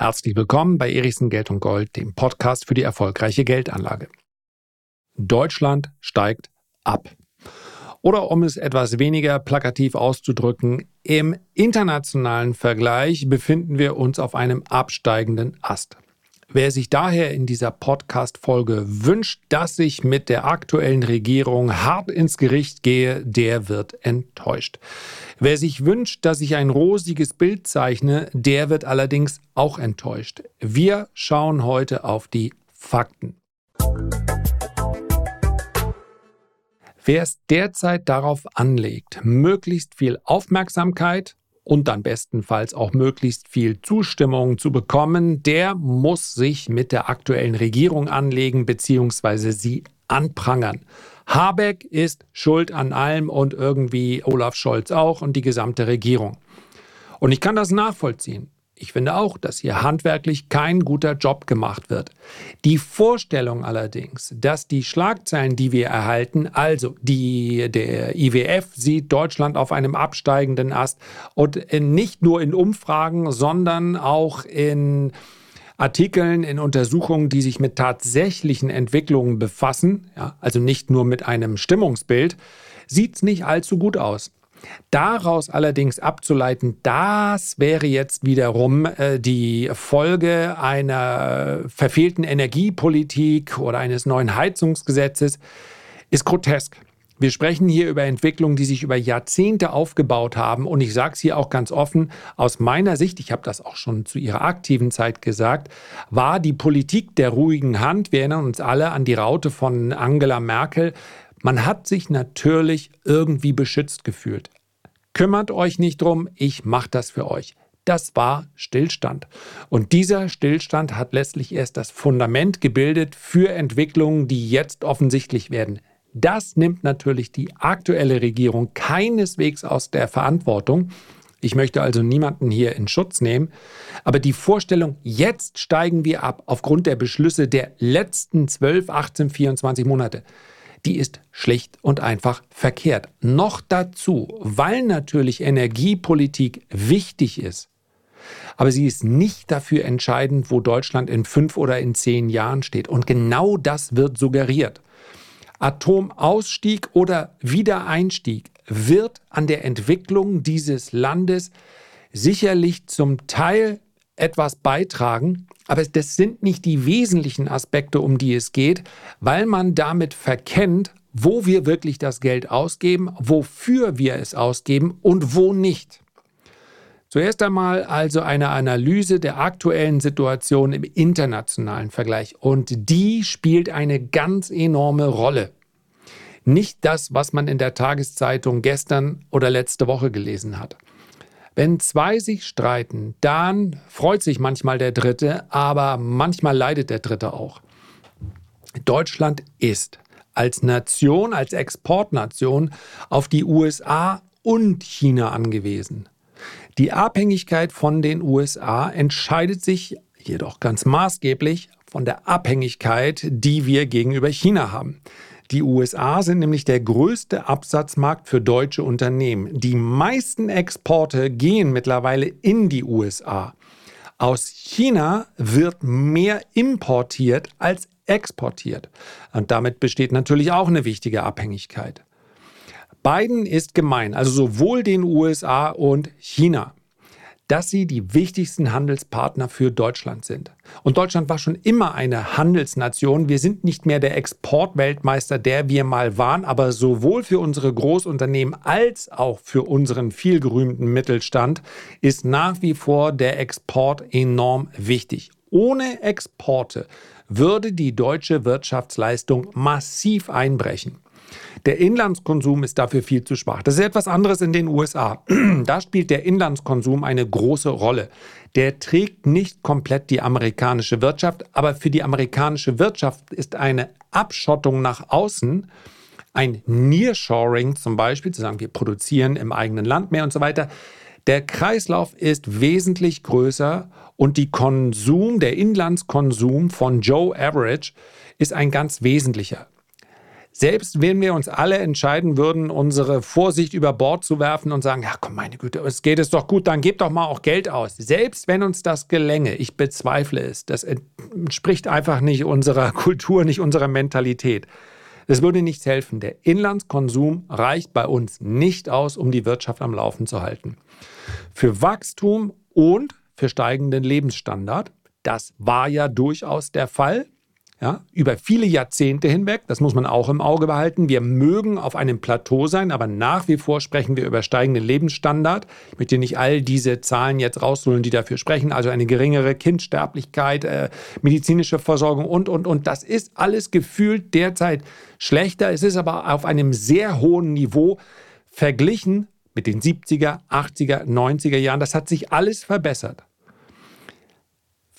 Herzlich willkommen bei Erichsen Geld und Gold, dem Podcast für die erfolgreiche Geldanlage. Deutschland steigt ab. Oder um es etwas weniger plakativ auszudrücken, im internationalen Vergleich befinden wir uns auf einem absteigenden Ast. Wer sich daher in dieser Podcast-Folge wünscht, dass ich mit der aktuellen Regierung hart ins Gericht gehe, der wird enttäuscht. Wer sich wünscht, dass ich ein rosiges Bild zeichne, der wird allerdings auch enttäuscht. Wir schauen heute auf die Fakten. Wer es derzeit darauf anlegt, möglichst viel Aufmerksamkeit und dann bestenfalls auch möglichst viel Zustimmung zu bekommen, der muss sich mit der aktuellen Regierung anlegen bzw. sie anprangern. Habeck ist schuld an allem und irgendwie Olaf Scholz auch und die gesamte Regierung. Und ich kann das nachvollziehen. Ich finde auch, dass hier handwerklich kein guter Job gemacht wird. Die Vorstellung allerdings, dass die Schlagzeilen, die wir erhalten, also die, der IWF sieht Deutschland auf einem absteigenden Ast und nicht nur in Umfragen, sondern auch in Artikeln, in Untersuchungen, die sich mit tatsächlichen Entwicklungen befassen, ja, also nicht nur mit einem Stimmungsbild, sieht es nicht allzu gut aus. Daraus allerdings abzuleiten, das wäre jetzt wiederum äh, die Folge einer verfehlten Energiepolitik oder eines neuen Heizungsgesetzes, ist grotesk. Wir sprechen hier über Entwicklungen, die sich über Jahrzehnte aufgebaut haben. Und ich sage es hier auch ganz offen, aus meiner Sicht, ich habe das auch schon zu Ihrer aktiven Zeit gesagt, war die Politik der ruhigen Hand, wir erinnern uns alle an die Raute von Angela Merkel, man hat sich natürlich irgendwie beschützt gefühlt. Kümmert euch nicht drum, ich mache das für euch. Das war Stillstand. Und dieser Stillstand hat letztlich erst das Fundament gebildet für Entwicklungen, die jetzt offensichtlich werden. Das nimmt natürlich die aktuelle Regierung keineswegs aus der Verantwortung. Ich möchte also niemanden hier in Schutz nehmen. Aber die Vorstellung, jetzt steigen wir ab aufgrund der Beschlüsse der letzten 12, 18, 24 Monate, die ist schlicht und einfach verkehrt. Noch dazu, weil natürlich Energiepolitik wichtig ist, aber sie ist nicht dafür entscheidend, wo Deutschland in fünf oder in zehn Jahren steht. Und genau das wird suggeriert. Atomausstieg oder Wiedereinstieg wird an der Entwicklung dieses Landes sicherlich zum Teil etwas beitragen, aber das sind nicht die wesentlichen Aspekte, um die es geht, weil man damit verkennt, wo wir wirklich das Geld ausgeben, wofür wir es ausgeben und wo nicht. Zuerst einmal also eine Analyse der aktuellen Situation im internationalen Vergleich und die spielt eine ganz enorme Rolle. Nicht das, was man in der Tageszeitung gestern oder letzte Woche gelesen hat. Wenn zwei sich streiten, dann freut sich manchmal der Dritte, aber manchmal leidet der Dritte auch. Deutschland ist als Nation, als Exportnation auf die USA und China angewiesen. Die Abhängigkeit von den USA entscheidet sich jedoch ganz maßgeblich von der Abhängigkeit, die wir gegenüber China haben. Die USA sind nämlich der größte Absatzmarkt für deutsche Unternehmen. Die meisten Exporte gehen mittlerweile in die USA. Aus China wird mehr importiert als exportiert. Und damit besteht natürlich auch eine wichtige Abhängigkeit. Beiden ist gemein, also sowohl den USA und China dass sie die wichtigsten Handelspartner für Deutschland sind. Und Deutschland war schon immer eine Handelsnation. Wir sind nicht mehr der Exportweltmeister, der wir mal waren, aber sowohl für unsere Großunternehmen als auch für unseren vielgerühmten Mittelstand ist nach wie vor der Export enorm wichtig. Ohne Exporte würde die deutsche Wirtschaftsleistung massiv einbrechen. Der Inlandskonsum ist dafür viel zu schwach. Das ist etwas anderes in den USA. Da spielt der Inlandskonsum eine große Rolle. Der trägt nicht komplett die amerikanische Wirtschaft, aber für die amerikanische Wirtschaft ist eine Abschottung nach außen, ein Nearshoring zum Beispiel, zu sagen, wir produzieren im eigenen Land mehr und so weiter, der Kreislauf ist wesentlich größer und die Konsum, der Inlandskonsum von Joe Average ist ein ganz wesentlicher. Selbst wenn wir uns alle entscheiden würden, unsere Vorsicht über Bord zu werfen und sagen, ja komm meine Güte, es geht es doch gut, dann gebt doch mal auch Geld aus. Selbst wenn uns das gelänge, ich bezweifle es, das entspricht einfach nicht unserer Kultur, nicht unserer Mentalität. Es würde nichts helfen. Der Inlandskonsum reicht bei uns nicht aus, um die Wirtschaft am Laufen zu halten. Für Wachstum und für steigenden Lebensstandard, das war ja durchaus der Fall, ja, über viele Jahrzehnte hinweg, das muss man auch im Auge behalten. Wir mögen auf einem Plateau sein, aber nach wie vor sprechen wir über steigenden Lebensstandard. Ich möchte nicht all diese Zahlen jetzt rausholen, die dafür sprechen. Also eine geringere Kindsterblichkeit, äh, medizinische Versorgung und, und, und. Das ist alles gefühlt derzeit schlechter. Es ist aber auf einem sehr hohen Niveau verglichen mit den 70er, 80er, 90er Jahren. Das hat sich alles verbessert.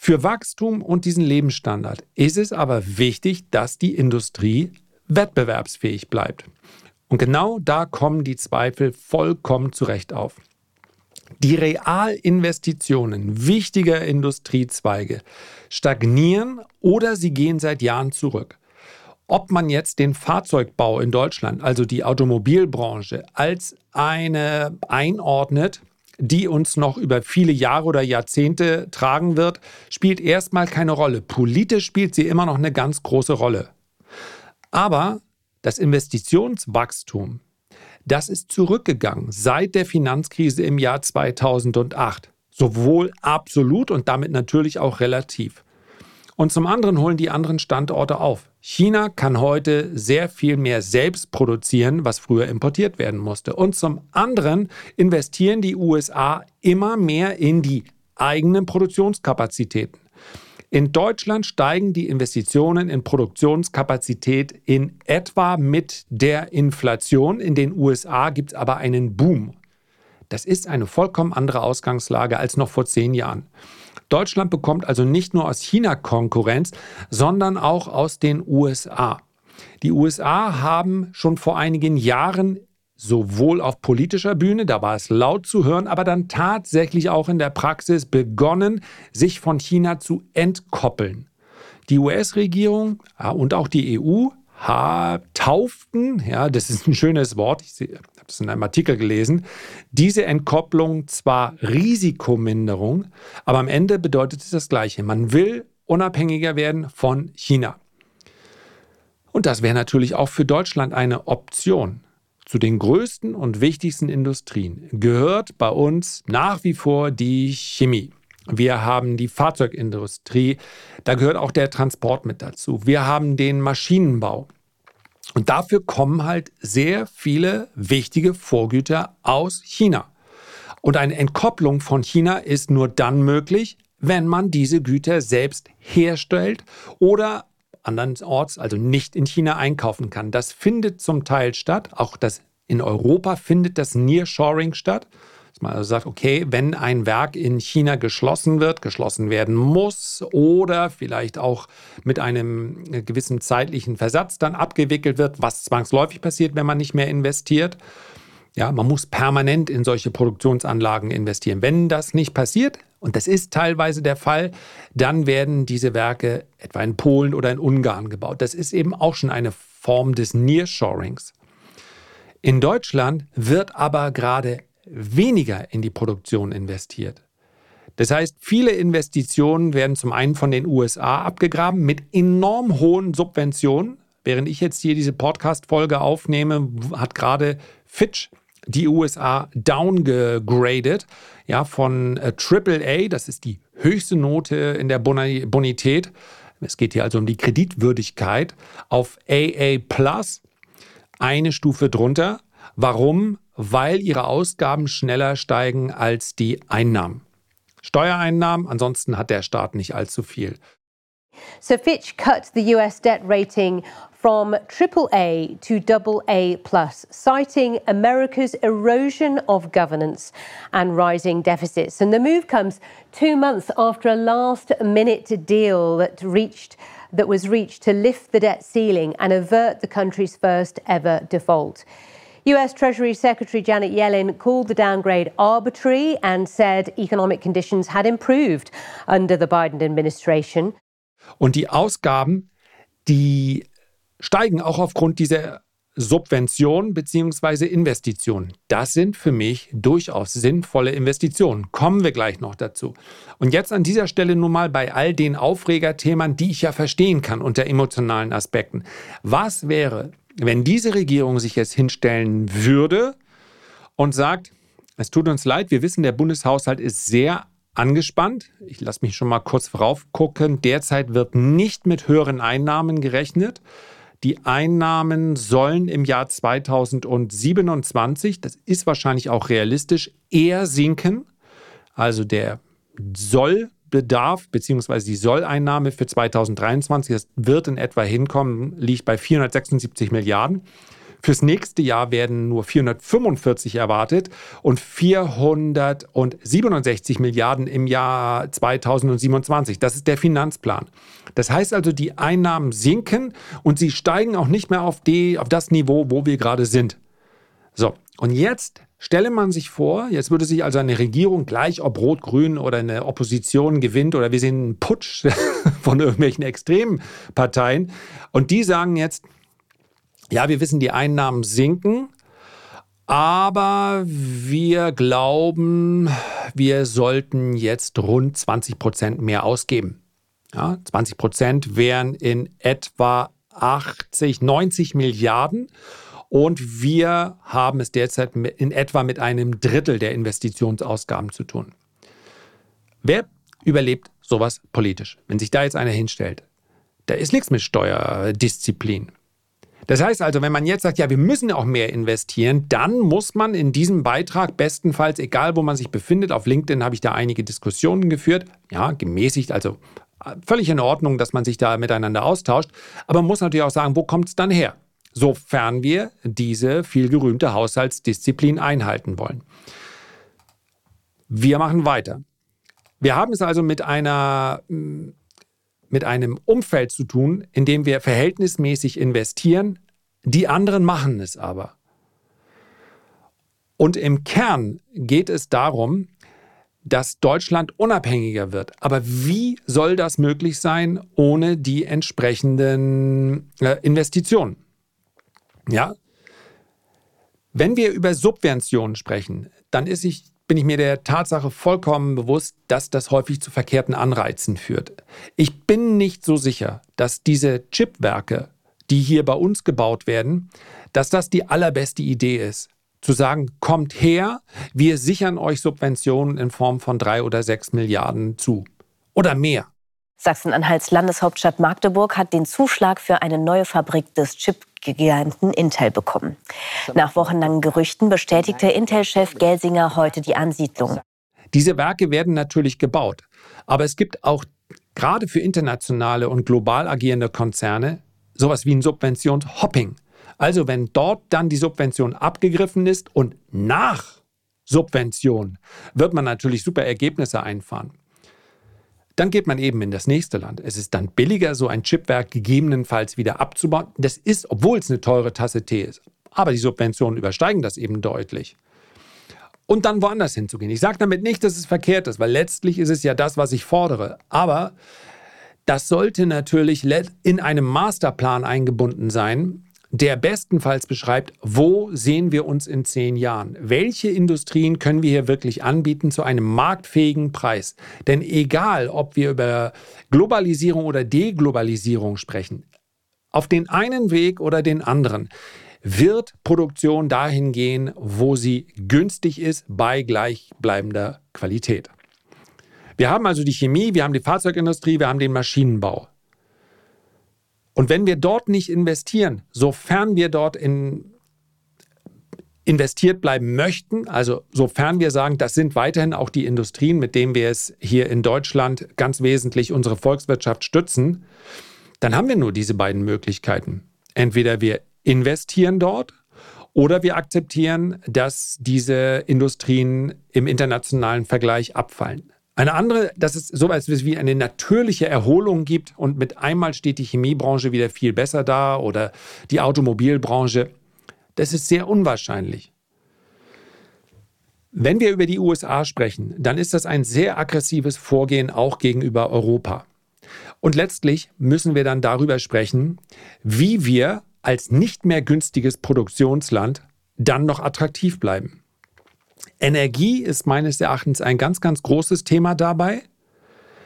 Für Wachstum und diesen Lebensstandard ist es aber wichtig, dass die Industrie wettbewerbsfähig bleibt. Und genau da kommen die Zweifel vollkommen zurecht auf. Die Realinvestitionen wichtiger Industriezweige stagnieren oder sie gehen seit Jahren zurück. Ob man jetzt den Fahrzeugbau in Deutschland, also die Automobilbranche, als eine einordnet, die uns noch über viele Jahre oder Jahrzehnte tragen wird, spielt erstmal keine Rolle. Politisch spielt sie immer noch eine ganz große Rolle. Aber das Investitionswachstum, das ist zurückgegangen seit der Finanzkrise im Jahr 2008. Sowohl absolut und damit natürlich auch relativ. Und zum anderen holen die anderen Standorte auf. China kann heute sehr viel mehr selbst produzieren, was früher importiert werden musste. Und zum anderen investieren die USA immer mehr in die eigenen Produktionskapazitäten. In Deutschland steigen die Investitionen in Produktionskapazität in etwa mit der Inflation. In den USA gibt es aber einen Boom. Das ist eine vollkommen andere Ausgangslage als noch vor zehn Jahren. Deutschland bekommt also nicht nur aus China Konkurrenz, sondern auch aus den USA. Die USA haben schon vor einigen Jahren sowohl auf politischer Bühne, da war es laut zu hören, aber dann tatsächlich auch in der Praxis begonnen, sich von China zu entkoppeln. Die US-Regierung und auch die EU tauften, ja, das ist ein schönes Wort, ich es in einem Artikel gelesen, diese Entkopplung zwar Risikominderung, aber am Ende bedeutet es das Gleiche. Man will unabhängiger werden von China. Und das wäre natürlich auch für Deutschland eine Option. Zu den größten und wichtigsten Industrien gehört bei uns nach wie vor die Chemie. Wir haben die Fahrzeugindustrie, da gehört auch der Transport mit dazu. Wir haben den Maschinenbau. Und dafür kommen halt sehr viele wichtige Vorgüter aus China. Und eine Entkopplung von China ist nur dann möglich, wenn man diese Güter selbst herstellt oder andernorts, also nicht in China einkaufen kann. Das findet zum Teil statt. Auch das in Europa findet das Nearshoring statt. Man also sagt, okay, wenn ein Werk in China geschlossen wird, geschlossen werden muss oder vielleicht auch mit einem gewissen zeitlichen Versatz dann abgewickelt wird, was zwangsläufig passiert, wenn man nicht mehr investiert. Ja, man muss permanent in solche Produktionsanlagen investieren. Wenn das nicht passiert, und das ist teilweise der Fall, dann werden diese Werke etwa in Polen oder in Ungarn gebaut. Das ist eben auch schon eine Form des Nearshorings. In Deutschland wird aber gerade weniger in die Produktion investiert. Das heißt, viele Investitionen werden zum einen von den USA abgegraben mit enorm hohen Subventionen. Während ich jetzt hier diese Podcast-Folge aufnehme, hat gerade Fitch die USA downgegradet, ja, von äh, AAA, das ist die höchste Note in der Bonität. Es geht hier also um die Kreditwürdigkeit, auf AA Plus, eine Stufe drunter. Warum? Weil ihre Ausgaben schneller steigen als die Einnahmen. Steuereinnahmen, ansonsten hat der Staat nicht allzu viel. So Fitch cut the US debt rating from AAA to AA citing America's erosion of governance and rising deficits. And the move comes two months after a last-minute deal that reached that was reached to lift the debt ceiling and avert the country's first ever default. US Treasury Secretary Janet Yellen called the downgrade arbitrary and said economic conditions had improved under the Biden administration. Und die Ausgaben, die steigen auch aufgrund dieser Subvention bzw. Investitionen. Das sind für mich durchaus sinnvolle Investitionen. Kommen wir gleich noch dazu. Und jetzt an dieser Stelle nun mal bei all den Aufregerthemen, die ich ja verstehen kann unter emotionalen Aspekten. Was wäre, wenn diese Regierung sich jetzt hinstellen würde und sagt, es tut uns leid, wir wissen, der Bundeshaushalt ist sehr angespannt. Ich lasse mich schon mal kurz vorauf gucken. Derzeit wird nicht mit höheren Einnahmen gerechnet. Die Einnahmen sollen im Jahr 2027, das ist wahrscheinlich auch realistisch, eher sinken. Also der Sollbedarf bzw. die Solleinnahme für 2023, das wird in etwa hinkommen, liegt bei 476 Milliarden. Fürs nächste Jahr werden nur 445 erwartet und 467 Milliarden im Jahr 2027. Das ist der Finanzplan. Das heißt also, die Einnahmen sinken und sie steigen auch nicht mehr auf, die, auf das Niveau, wo wir gerade sind. So, und jetzt stelle man sich vor, jetzt würde sich also eine Regierung, gleich ob Rot-Grün oder eine Opposition gewinnt oder wir sehen einen Putsch von irgendwelchen extremen Parteien und die sagen jetzt, ja, wir wissen, die Einnahmen sinken, aber wir glauben, wir sollten jetzt rund 20 Prozent mehr ausgeben. Ja, 20 Prozent wären in etwa 80, 90 Milliarden. Und wir haben es derzeit in etwa mit einem Drittel der Investitionsausgaben zu tun. Wer überlebt sowas politisch? Wenn sich da jetzt einer hinstellt, da ist nichts mit Steuerdisziplin. Das heißt also, wenn man jetzt sagt, ja, wir müssen auch mehr investieren, dann muss man in diesem Beitrag bestenfalls, egal wo man sich befindet, auf LinkedIn habe ich da einige Diskussionen geführt, ja, gemäßigt, also äh, völlig in Ordnung, dass man sich da miteinander austauscht, aber man muss natürlich auch sagen, wo kommt es dann her? Sofern wir diese vielgerühmte Haushaltsdisziplin einhalten wollen. Wir machen weiter. Wir haben es also mit einer mit einem Umfeld zu tun, in dem wir verhältnismäßig investieren, die anderen machen es aber. Und im Kern geht es darum, dass Deutschland unabhängiger wird. Aber wie soll das möglich sein ohne die entsprechenden äh, Investitionen? Ja? Wenn wir über Subventionen sprechen, dann ich bin ich mir der Tatsache vollkommen bewusst, dass das häufig zu verkehrten Anreizen führt. Ich bin nicht so sicher, dass diese Chipwerke, die hier bei uns gebaut werden, dass das die allerbeste Idee ist. Zu sagen, kommt her, wir sichern euch Subventionen in Form von drei oder sechs Milliarden zu. Oder mehr. Sachsen-Anhalts Landeshauptstadt Magdeburg hat den Zuschlag für eine neue Fabrik des Chip-Giganten Intel bekommen. Nach wochenlangen Gerüchten bestätigte Intel-Chef Gelsinger heute die Ansiedlung. Diese Werke werden natürlich gebaut, aber es gibt auch gerade für internationale und global agierende Konzerne sowas wie ein Subventionshopping. Also wenn dort dann die Subvention abgegriffen ist und nach Subvention wird man natürlich super Ergebnisse einfahren. Dann geht man eben in das nächste Land. Es ist dann billiger, so ein Chipwerk gegebenenfalls wieder abzubauen. Das ist, obwohl es eine teure Tasse Tee ist. Aber die Subventionen übersteigen das eben deutlich. Und dann woanders hinzugehen. Ich sage damit nicht, dass es verkehrt ist, weil letztlich ist es ja das, was ich fordere. Aber das sollte natürlich in einem Masterplan eingebunden sein, der bestenfalls beschreibt, wo sehen wir uns in zehn Jahren? Welche Industrien können wir hier wirklich anbieten zu einem marktfähigen Preis? Denn egal, ob wir über Globalisierung oder Deglobalisierung sprechen, auf den einen Weg oder den anderen, wird Produktion dahin gehen, wo sie günstig ist bei gleichbleibender Qualität. Wir haben also die Chemie, wir haben die Fahrzeugindustrie, wir haben den Maschinenbau. Und wenn wir dort nicht investieren, sofern wir dort in investiert bleiben möchten, also sofern wir sagen, das sind weiterhin auch die Industrien, mit denen wir es hier in Deutschland ganz wesentlich unsere Volkswirtschaft stützen, dann haben wir nur diese beiden Möglichkeiten. Entweder wir investieren dort oder wir akzeptieren, dass diese Industrien im internationalen Vergleich abfallen. Eine andere, dass es so etwas wie eine natürliche Erholung gibt und mit einmal steht die Chemiebranche wieder viel besser da oder die Automobilbranche. Das ist sehr unwahrscheinlich. Wenn wir über die USA sprechen, dann ist das ein sehr aggressives Vorgehen auch gegenüber Europa. Und letztlich müssen wir dann darüber sprechen, wie wir als nicht mehr günstiges Produktionsland dann noch attraktiv bleiben. Energie ist meines Erachtens ein ganz, ganz großes Thema dabei.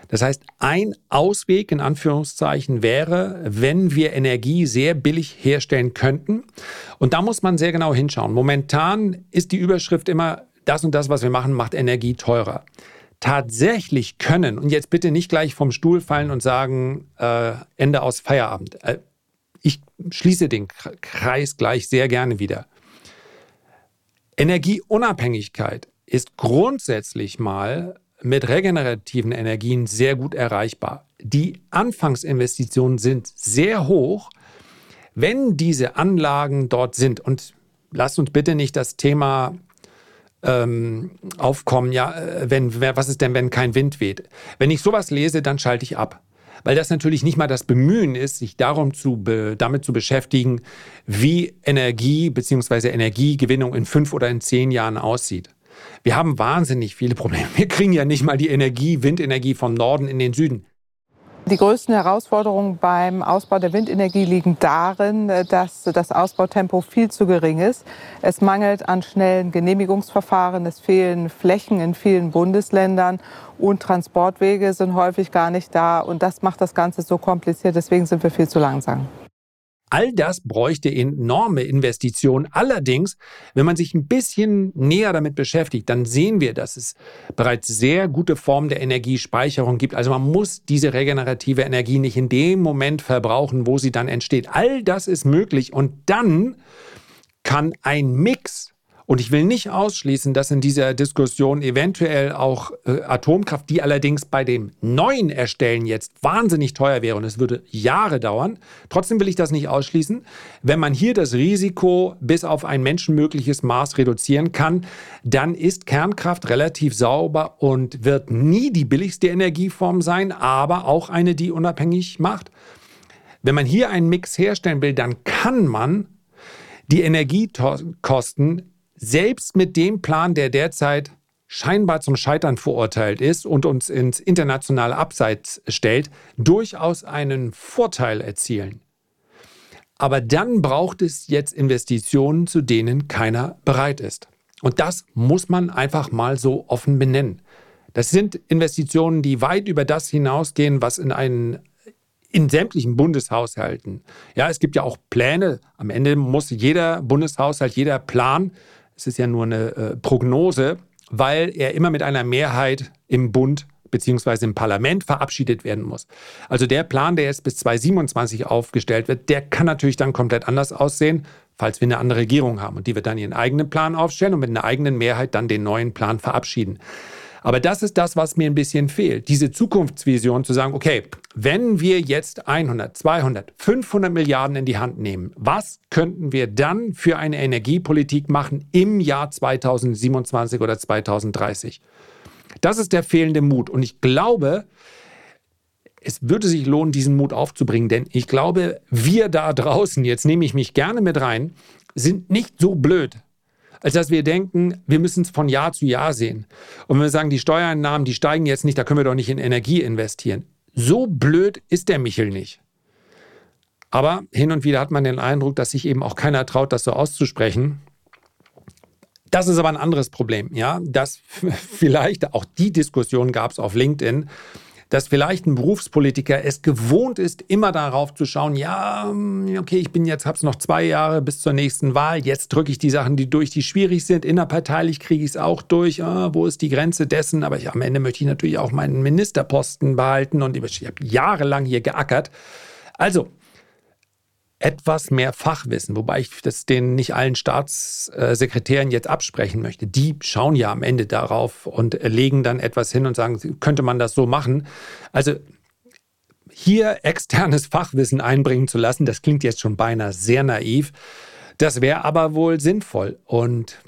Das heißt, ein Ausweg in Anführungszeichen wäre, wenn wir Energie sehr billig herstellen könnten. Und da muss man sehr genau hinschauen. Momentan ist die Überschrift immer, das und das, was wir machen, macht Energie teurer. Tatsächlich können, und jetzt bitte nicht gleich vom Stuhl fallen und sagen, äh, Ende aus Feierabend. Äh, ich schließe den Kreis gleich sehr gerne wieder. Energieunabhängigkeit ist grundsätzlich mal mit regenerativen Energien sehr gut erreichbar. Die Anfangsinvestitionen sind sehr hoch, wenn diese Anlagen dort sind. Und lasst uns bitte nicht das Thema ähm, aufkommen, ja, äh, wenn, was ist denn, wenn kein Wind weht? Wenn ich sowas lese, dann schalte ich ab. Weil das natürlich nicht mal das Bemühen ist, sich darum zu damit zu beschäftigen, wie Energie bzw. Energiegewinnung in fünf oder in zehn Jahren aussieht. Wir haben wahnsinnig viele Probleme. Wir kriegen ja nicht mal die Energie, Windenergie vom Norden in den Süden. Die größten Herausforderungen beim Ausbau der Windenergie liegen darin, dass das Ausbautempo viel zu gering ist. Es mangelt an schnellen Genehmigungsverfahren, es fehlen Flächen in vielen Bundesländern und Transportwege sind häufig gar nicht da. Und das macht das Ganze so kompliziert. Deswegen sind wir viel zu langsam. All das bräuchte enorme Investitionen. Allerdings, wenn man sich ein bisschen näher damit beschäftigt, dann sehen wir, dass es bereits sehr gute Formen der Energiespeicherung gibt. Also man muss diese regenerative Energie nicht in dem Moment verbrauchen, wo sie dann entsteht. All das ist möglich und dann kann ein Mix und ich will nicht ausschließen, dass in dieser Diskussion eventuell auch äh, Atomkraft, die allerdings bei dem neuen Erstellen jetzt wahnsinnig teuer wäre und es würde Jahre dauern. Trotzdem will ich das nicht ausschließen. Wenn man hier das Risiko bis auf ein menschenmögliches Maß reduzieren kann, dann ist Kernkraft relativ sauber und wird nie die billigste Energieform sein, aber auch eine, die unabhängig macht. Wenn man hier einen Mix herstellen will, dann kann man die Energiekosten selbst mit dem Plan, der derzeit scheinbar zum Scheitern verurteilt ist und uns ins internationale Abseits stellt, durchaus einen Vorteil erzielen. Aber dann braucht es jetzt Investitionen, zu denen keiner bereit ist. Und das muss man einfach mal so offen benennen. Das sind Investitionen, die weit über das hinausgehen, was in einen in sämtlichen Bundeshaushalten. Ja, es gibt ja auch Pläne. Am Ende muss jeder Bundeshaushalt, jeder Plan es ist ja nur eine äh, Prognose, weil er immer mit einer Mehrheit im Bund bzw. im Parlament verabschiedet werden muss. Also der Plan, der jetzt bis 2027 aufgestellt wird, der kann natürlich dann komplett anders aussehen, falls wir eine andere Regierung haben. Und die wird dann ihren eigenen Plan aufstellen und mit einer eigenen Mehrheit dann den neuen Plan verabschieden. Aber das ist das, was mir ein bisschen fehlt. Diese Zukunftsvision zu sagen, okay, wenn wir jetzt 100, 200, 500 Milliarden in die Hand nehmen, was könnten wir dann für eine Energiepolitik machen im Jahr 2027 oder 2030? Das ist der fehlende Mut. Und ich glaube, es würde sich lohnen, diesen Mut aufzubringen, denn ich glaube, wir da draußen, jetzt nehme ich mich gerne mit rein, sind nicht so blöd, als dass wir denken, wir müssen es von Jahr zu Jahr sehen. Und wenn wir sagen, die Steuereinnahmen, die steigen jetzt nicht, da können wir doch nicht in Energie investieren. So blöd ist der Michel nicht. Aber hin und wieder hat man den Eindruck, dass sich eben auch keiner traut, das so auszusprechen. Das ist aber ein anderes Problem, ja, dass vielleicht auch die Diskussion gab es auf LinkedIn, dass vielleicht ein Berufspolitiker es gewohnt ist, immer darauf zu schauen, ja, okay, ich bin jetzt, habe es noch zwei Jahre bis zur nächsten Wahl, jetzt drücke ich die Sachen, die durch, die schwierig sind, innerparteilich kriege ich es auch durch, ah, wo ist die Grenze dessen, aber ich, am Ende möchte ich natürlich auch meinen Ministerposten behalten und ich habe jahrelang hier geackert. Also, etwas mehr Fachwissen, wobei ich das den nicht allen Staatssekretären jetzt absprechen möchte. Die schauen ja am Ende darauf und legen dann etwas hin und sagen, könnte man das so machen? Also hier externes Fachwissen einbringen zu lassen, das klingt jetzt schon beinahe sehr naiv. Das wäre aber wohl sinnvoll. Und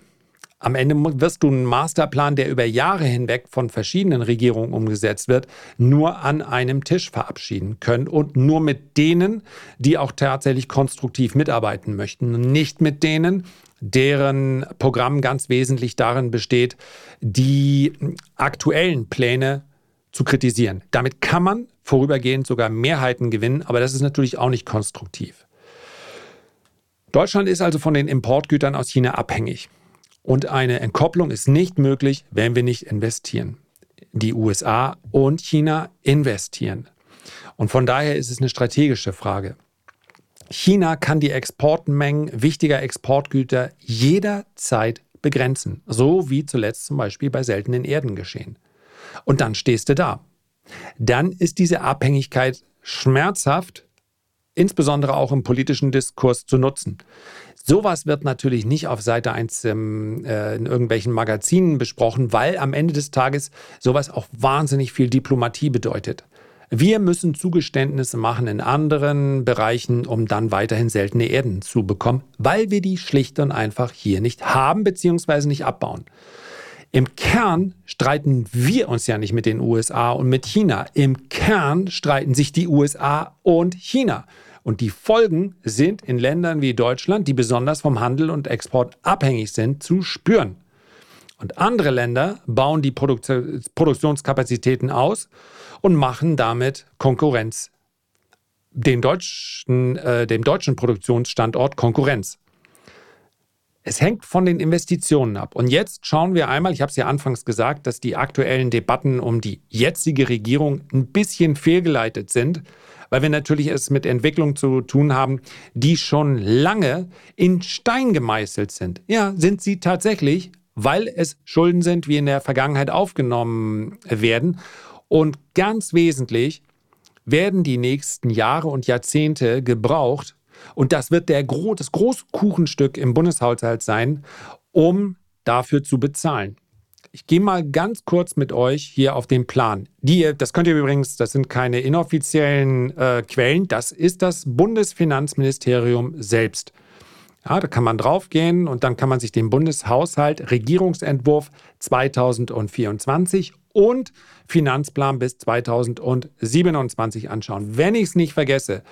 am Ende wirst du einen Masterplan, der über Jahre hinweg von verschiedenen Regierungen umgesetzt wird, nur an einem Tisch verabschieden können und nur mit denen, die auch tatsächlich konstruktiv mitarbeiten möchten, nicht mit denen, deren Programm ganz wesentlich darin besteht, die aktuellen Pläne zu kritisieren. Damit kann man vorübergehend sogar Mehrheiten gewinnen, aber das ist natürlich auch nicht konstruktiv. Deutschland ist also von den Importgütern aus China abhängig. Und eine Entkopplung ist nicht möglich, wenn wir nicht investieren. Die USA und China investieren. Und von daher ist es eine strategische Frage. China kann die Exportmengen wichtiger Exportgüter jederzeit begrenzen, so wie zuletzt zum Beispiel bei seltenen Erden geschehen. Und dann stehst du da. Dann ist diese Abhängigkeit schmerzhaft, insbesondere auch im politischen Diskurs zu nutzen. Sowas wird natürlich nicht auf Seite 1 ähm, äh, in irgendwelchen Magazinen besprochen, weil am Ende des Tages sowas auch wahnsinnig viel Diplomatie bedeutet. Wir müssen Zugeständnisse machen in anderen Bereichen, um dann weiterhin seltene Erden zu bekommen, weil wir die schlicht und einfach hier nicht haben bzw. nicht abbauen. Im Kern streiten wir uns ja nicht mit den USA und mit China. Im Kern streiten sich die USA und China. Und die Folgen sind in Ländern wie Deutschland, die besonders vom Handel und Export abhängig sind, zu spüren. Und andere Länder bauen die Produktionskapazitäten aus und machen damit Konkurrenz, den deutschen, äh, dem deutschen Produktionsstandort Konkurrenz. Es hängt von den Investitionen ab. Und jetzt schauen wir einmal, ich habe es ja anfangs gesagt, dass die aktuellen Debatten um die jetzige Regierung ein bisschen fehlgeleitet sind, weil wir natürlich es mit Entwicklungen zu tun haben, die schon lange in Stein gemeißelt sind. Ja, sind sie tatsächlich, weil es Schulden sind, wie in der Vergangenheit aufgenommen werden. Und ganz wesentlich werden die nächsten Jahre und Jahrzehnte gebraucht, und das wird der Gro das Großkuchenstück im Bundeshaushalt sein, um dafür zu bezahlen. Ich gehe mal ganz kurz mit euch hier auf den Plan. Die, das könnt ihr übrigens, das sind keine inoffiziellen äh, Quellen, das ist das Bundesfinanzministerium selbst. Ja, da kann man draufgehen und dann kann man sich den Bundeshaushalt, Regierungsentwurf 2024 und Finanzplan bis 2027 anschauen. Wenn ich es nicht vergesse,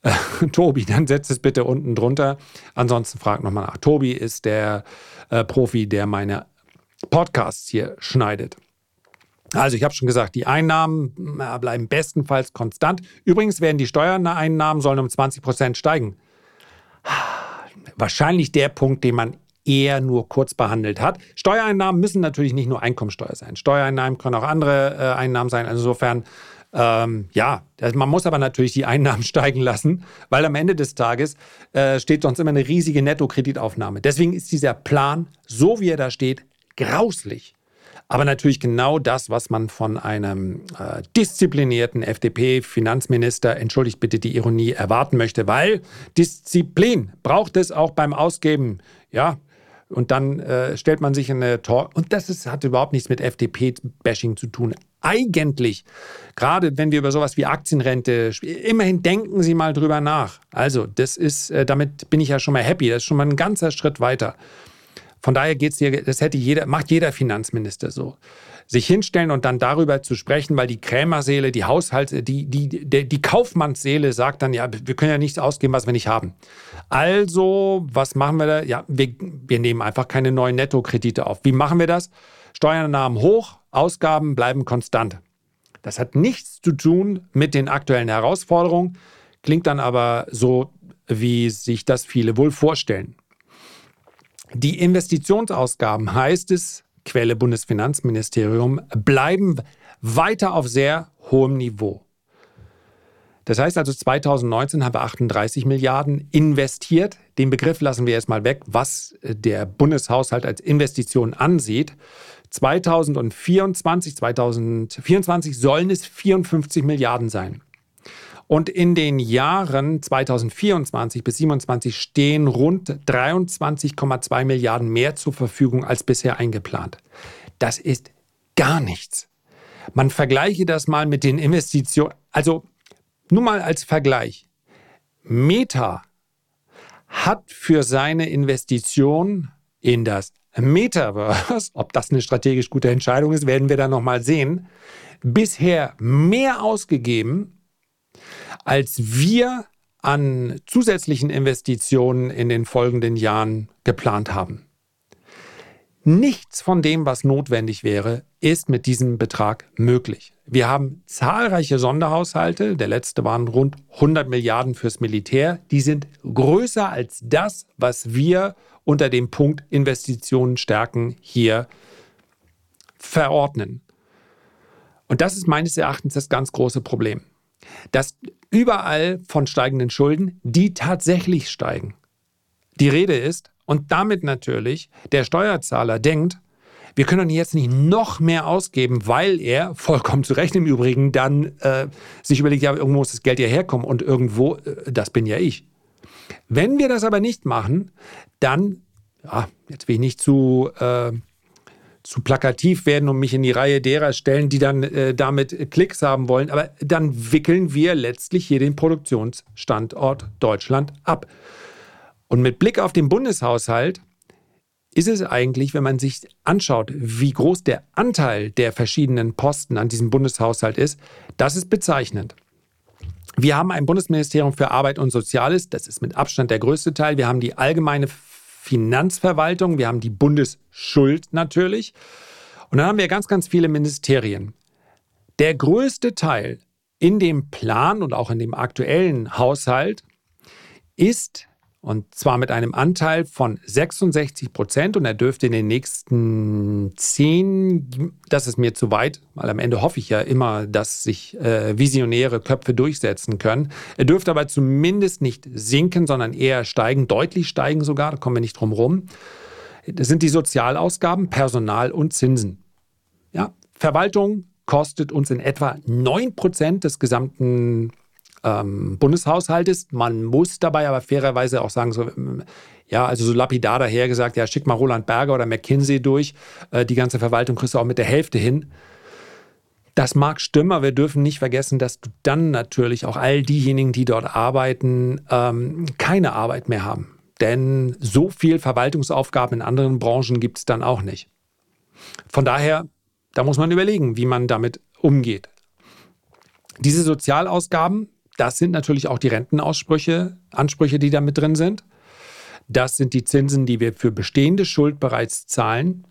äh, Tobi, dann setzt es bitte unten drunter. Ansonsten fragt nochmal nach. Tobi ist der äh, Profi, der meine Podcasts hier schneidet. Also ich habe schon gesagt, die Einnahmen bleiben bestenfalls konstant. Übrigens werden die Steuereinnahmen sollen um 20 Prozent steigen. Wahrscheinlich der Punkt, den man eher nur kurz behandelt hat. Steuereinnahmen müssen natürlich nicht nur Einkommensteuer sein. Steuereinnahmen können auch andere äh, Einnahmen sein. Also insofern, ähm, ja, man muss aber natürlich die Einnahmen steigen lassen, weil am Ende des Tages äh, steht sonst immer eine riesige Nettokreditaufnahme. Deswegen ist dieser Plan, so wie er da steht, grauslich. Aber natürlich genau das, was man von einem äh, disziplinierten FDP-Finanzminister, entschuldigt bitte die Ironie, erwarten möchte, weil Disziplin braucht es auch beim Ausgeben. Ja, und dann äh, stellt man sich in eine Tor. Und das ist, hat überhaupt nichts mit FDP-Bashing zu tun. Eigentlich, gerade wenn wir über sowas wie Aktienrente, immerhin denken Sie mal drüber nach. Also, das ist, äh, damit bin ich ja schon mal happy. Das ist schon mal ein ganzer Schritt weiter. Von daher geht's hier, das hätte jeder, macht jeder Finanzminister so. Sich hinstellen und dann darüber zu sprechen, weil die Krämerseele, die Haushalts, die, die, die, die Kaufmannsseele sagt dann, ja, wir können ja nichts ausgeben, was wir nicht haben. Also, was machen wir da? Ja, wir, wir nehmen einfach keine neuen Nettokredite auf. Wie machen wir das? Steuernahmen hoch, Ausgaben bleiben konstant. Das hat nichts zu tun mit den aktuellen Herausforderungen, klingt dann aber so, wie sich das viele wohl vorstellen. Die Investitionsausgaben, heißt es, Quelle Bundesfinanzministerium, bleiben weiter auf sehr hohem Niveau. Das heißt also, 2019 haben wir 38 Milliarden investiert. Den Begriff lassen wir erstmal weg, was der Bundeshaushalt als Investition ansieht. 2024, 2024 sollen es 54 Milliarden sein. Und in den Jahren 2024 bis 2027 stehen rund 23,2 Milliarden mehr zur Verfügung als bisher eingeplant. Das ist gar nichts. Man vergleiche das mal mit den Investitionen. Also nur mal als Vergleich. Meta hat für seine Investition in das Metaverse, ob das eine strategisch gute Entscheidung ist, werden wir dann nochmal sehen, bisher mehr ausgegeben als wir an zusätzlichen Investitionen in den folgenden Jahren geplant haben. Nichts von dem, was notwendig wäre, ist mit diesem Betrag möglich. Wir haben zahlreiche Sonderhaushalte, der letzte waren rund 100 Milliarden fürs Militär, die sind größer als das, was wir unter dem Punkt Investitionen stärken hier verordnen. Und das ist meines Erachtens das ganz große Problem. Dass überall von steigenden Schulden, die tatsächlich steigen. Die Rede ist, und damit natürlich der Steuerzahler denkt, wir können jetzt nicht noch mehr ausgeben, weil er, vollkommen zu Recht im Übrigen, dann äh, sich überlegt, ja, irgendwo muss das Geld ja herkommen und irgendwo, äh, das bin ja ich. Wenn wir das aber nicht machen, dann, ja, jetzt will ich nicht zu, äh, zu plakativ werden und mich in die Reihe derer stellen, die dann äh, damit Klicks haben wollen, aber dann wickeln wir letztlich hier den Produktionsstandort Deutschland ab. Und mit Blick auf den Bundeshaushalt ist es eigentlich, wenn man sich anschaut, wie groß der Anteil der verschiedenen Posten an diesem Bundeshaushalt ist, das ist bezeichnend. Wir haben ein Bundesministerium für Arbeit und Soziales, das ist mit Abstand der größte Teil. Wir haben die allgemeine Finanzverwaltung, wir haben die Bundesschuld natürlich. Und dann haben wir ganz, ganz viele Ministerien. Der größte Teil in dem Plan und auch in dem aktuellen Haushalt ist und zwar mit einem Anteil von 66 Prozent. Und er dürfte in den nächsten zehn, das ist mir zu weit, weil am Ende hoffe ich ja immer, dass sich äh, visionäre Köpfe durchsetzen können. Er dürfte aber zumindest nicht sinken, sondern eher steigen, deutlich steigen sogar, da kommen wir nicht drum rum. Das sind die Sozialausgaben, Personal und Zinsen. Ja, Verwaltung kostet uns in etwa 9 Prozent des gesamten ähm, Bundeshaushaltes. Man muss dabei aber fairerweise auch sagen, so, ähm, ja, also so lapidar dahergesagt, ja, schick mal Roland Berger oder McKinsey durch, äh, die ganze Verwaltung kriegst du auch mit der Hälfte hin. Das mag stimmen, aber wir dürfen nicht vergessen, dass du dann natürlich auch all diejenigen, die dort arbeiten, ähm, keine Arbeit mehr haben. Denn so viel Verwaltungsaufgaben in anderen Branchen gibt es dann auch nicht. Von daher, da muss man überlegen, wie man damit umgeht. Diese Sozialausgaben, das sind natürlich auch die Rentenaussprüche, Ansprüche, die da mit drin sind. Das sind die Zinsen, die wir für bestehende Schuld bereits zahlen.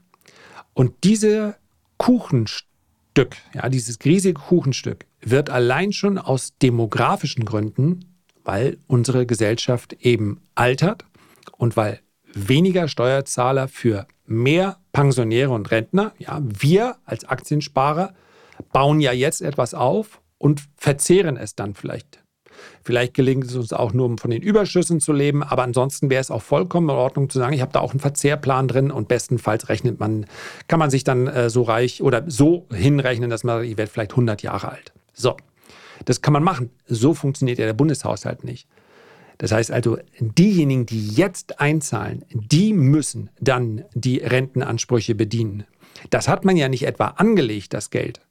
Und diese Kuchenstück, ja, dieses riesige Kuchenstück, wird allein schon aus demografischen Gründen, weil unsere Gesellschaft eben altert und weil weniger Steuerzahler für mehr Pensionäre und Rentner, ja, wir als Aktiensparer bauen ja jetzt etwas auf und verzehren es dann vielleicht. Vielleicht gelingt es uns auch nur, um von den Überschüssen zu leben, aber ansonsten wäre es auch vollkommen in Ordnung zu sagen, ich habe da auch einen Verzehrplan drin und bestenfalls rechnet man, kann man sich dann äh, so reich oder so hinrechnen, dass man, ich werde vielleicht 100 Jahre alt. So, das kann man machen. So funktioniert ja der Bundeshaushalt nicht. Das heißt also, diejenigen, die jetzt einzahlen, die müssen dann die Rentenansprüche bedienen. Das hat man ja nicht etwa angelegt, das Geld,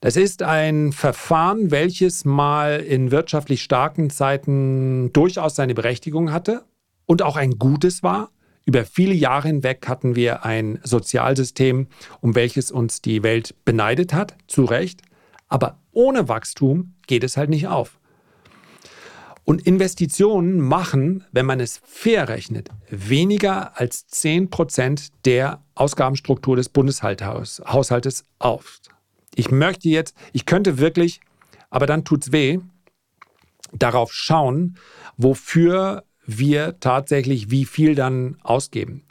das ist ein Verfahren, welches mal in wirtschaftlich starken Zeiten durchaus seine Berechtigung hatte und auch ein gutes war. Über viele Jahre hinweg hatten wir ein Sozialsystem, um welches uns die Welt beneidet hat, zu Recht. Aber ohne Wachstum geht es halt nicht auf. Und Investitionen machen, wenn man es fair rechnet, weniger als 10 Prozent der Ausgabenstruktur des Bundeshaushaltes auf. Ich möchte jetzt, ich könnte wirklich, aber dann tut es weh, darauf schauen, wofür wir tatsächlich wie viel dann ausgeben.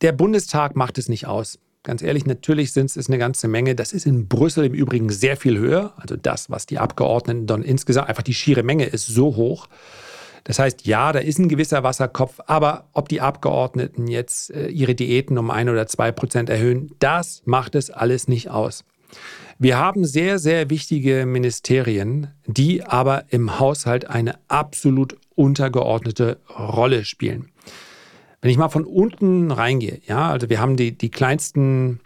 Der Bundestag macht es nicht aus. Ganz ehrlich, natürlich sind es eine ganze Menge. Das ist in Brüssel im Übrigen sehr viel höher. Also das, was die Abgeordneten dann insgesamt, einfach die schiere Menge ist so hoch. Das heißt, ja, da ist ein gewisser Wasserkopf, aber ob die Abgeordneten jetzt äh, ihre Diäten um ein oder zwei Prozent erhöhen, das macht es alles nicht aus. Wir haben sehr, sehr wichtige Ministerien, die aber im Haushalt eine absolut untergeordnete Rolle spielen. Wenn ich mal von unten reingehe, ja, also wir haben die, die kleinsten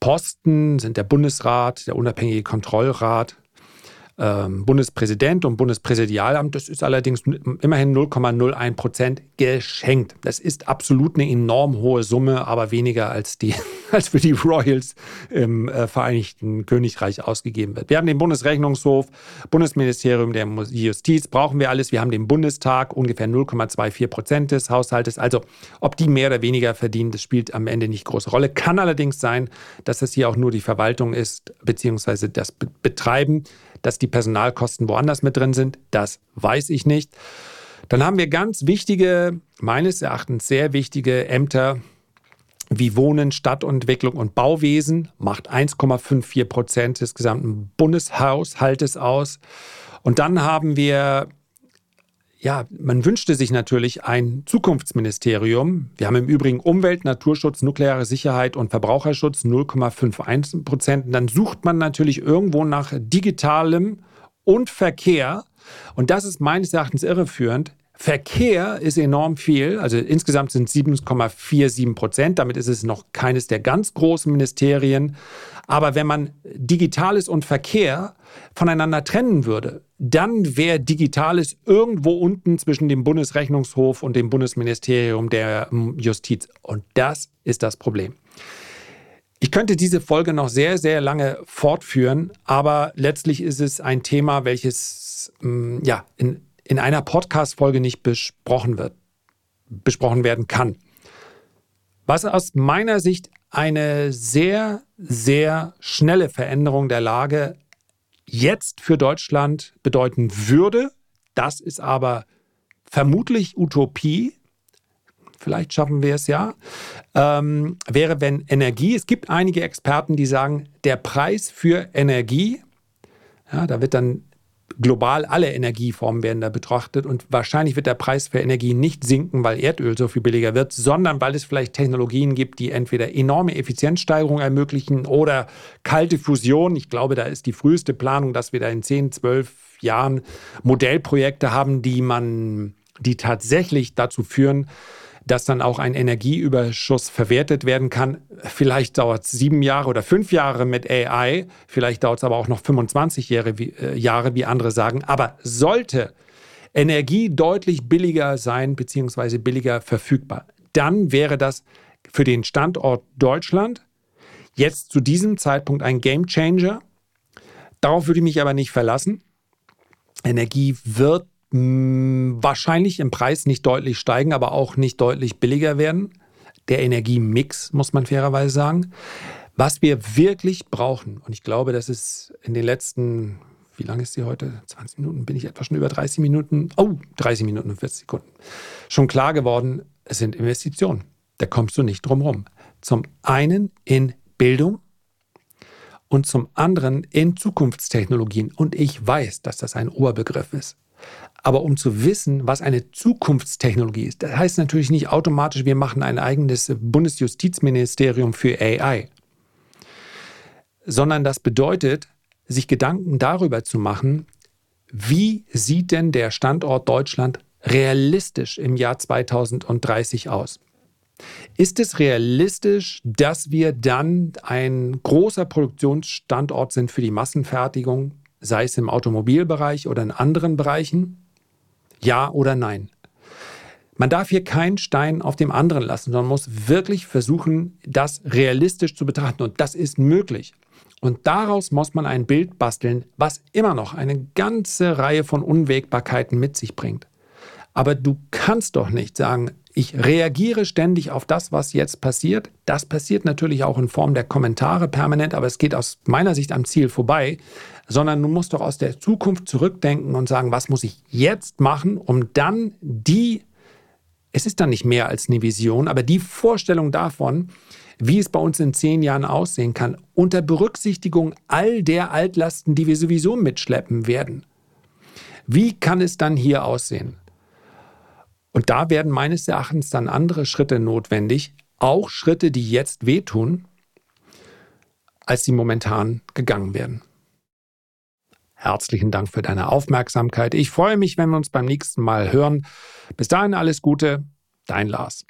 Posten, sind der Bundesrat, der unabhängige Kontrollrat, ähm, Bundespräsident und Bundespräsidialamt. Das ist allerdings immerhin 0,01 Prozent geschenkt. Das ist absolut eine enorm hohe Summe, aber weniger als, die, als für die Royals im äh, Vereinigten Königreich ausgegeben wird. Wir haben den Bundesrechnungshof, Bundesministerium der Justiz, brauchen wir alles. Wir haben den Bundestag, ungefähr 0,24 Prozent des Haushaltes. Also ob die mehr oder weniger verdienen, das spielt am Ende nicht große Rolle. Kann allerdings sein, dass das hier auch nur die Verwaltung ist, beziehungsweise das Betreiben dass die Personalkosten woanders mit drin sind, das weiß ich nicht. Dann haben wir ganz wichtige, meines Erachtens sehr wichtige Ämter wie Wohnen, Stadtentwicklung und Bauwesen, macht 1,54 Prozent des gesamten Bundeshaushaltes aus. Und dann haben wir ja, man wünschte sich natürlich ein Zukunftsministerium. Wir haben im Übrigen Umwelt, Naturschutz, nukleare Sicherheit und Verbraucherschutz 0,51 Prozent. Dann sucht man natürlich irgendwo nach digitalem und Verkehr. Und das ist meines Erachtens irreführend. Verkehr ist enorm viel, also insgesamt sind 7,47 Prozent. Damit ist es noch keines der ganz großen Ministerien. Aber wenn man Digitales und Verkehr voneinander trennen würde, dann wäre Digitales irgendwo unten zwischen dem Bundesrechnungshof und dem Bundesministerium der ähm, Justiz. Und das ist das Problem. Ich könnte diese Folge noch sehr, sehr lange fortführen, aber letztlich ist es ein Thema, welches mm, ja, in, in einer Podcast-Folge nicht besprochen wird, besprochen werden kann. Was aus meiner Sicht eine sehr, sehr schnelle Veränderung der Lage jetzt für Deutschland bedeuten würde. Das ist aber vermutlich Utopie. Vielleicht schaffen wir es ja. Ähm, wäre, wenn Energie, es gibt einige Experten, die sagen, der Preis für Energie, ja, da wird dann global alle Energieformen werden da betrachtet und wahrscheinlich wird der Preis für Energie nicht sinken, weil Erdöl so viel billiger wird, sondern weil es vielleicht Technologien gibt, die entweder enorme Effizienzsteigerung ermöglichen oder kalte Fusion. Ich glaube, da ist die früheste Planung, dass wir da in 10, 12 Jahren Modellprojekte haben, die man, die tatsächlich dazu führen, dass dann auch ein Energieüberschuss verwertet werden kann. Vielleicht dauert es sieben Jahre oder fünf Jahre mit AI, vielleicht dauert es aber auch noch 25 Jahre wie, äh, Jahre, wie andere sagen. Aber sollte Energie deutlich billiger sein, beziehungsweise billiger verfügbar, dann wäre das für den Standort Deutschland jetzt zu diesem Zeitpunkt ein Game Changer. Darauf würde ich mich aber nicht verlassen. Energie wird wahrscheinlich im Preis nicht deutlich steigen, aber auch nicht deutlich billiger werden. Der Energiemix, muss man fairerweise sagen. Was wir wirklich brauchen, und ich glaube, das ist in den letzten, wie lange ist sie heute? 20 Minuten, bin ich etwa schon über 30 Minuten, oh, 30 Minuten und 40 Sekunden, schon klar geworden, es sind Investitionen. Da kommst du nicht drum rum. Zum einen in Bildung und zum anderen in Zukunftstechnologien. Und ich weiß, dass das ein Oberbegriff ist. Aber um zu wissen, was eine Zukunftstechnologie ist, das heißt natürlich nicht automatisch, wir machen ein eigenes Bundesjustizministerium für AI, sondern das bedeutet, sich Gedanken darüber zu machen, wie sieht denn der Standort Deutschland realistisch im Jahr 2030 aus? Ist es realistisch, dass wir dann ein großer Produktionsstandort sind für die Massenfertigung, sei es im Automobilbereich oder in anderen Bereichen? Ja oder nein? Man darf hier keinen Stein auf dem anderen lassen, sondern muss wirklich versuchen, das realistisch zu betrachten. Und das ist möglich. Und daraus muss man ein Bild basteln, was immer noch eine ganze Reihe von Unwägbarkeiten mit sich bringt. Aber du kannst doch nicht sagen, ich reagiere ständig auf das, was jetzt passiert. Das passiert natürlich auch in Form der Kommentare permanent, aber es geht aus meiner Sicht am Ziel vorbei, sondern du musst doch aus der Zukunft zurückdenken und sagen, was muss ich jetzt machen, um dann die, es ist dann nicht mehr als eine Vision, aber die Vorstellung davon, wie es bei uns in zehn Jahren aussehen kann, unter Berücksichtigung all der Altlasten, die wir sowieso mitschleppen werden. Wie kann es dann hier aussehen? Und da werden meines Erachtens dann andere Schritte notwendig, auch Schritte, die jetzt wehtun, als sie momentan gegangen werden. Herzlichen Dank für deine Aufmerksamkeit. Ich freue mich, wenn wir uns beim nächsten Mal hören. Bis dahin alles Gute, dein Lars.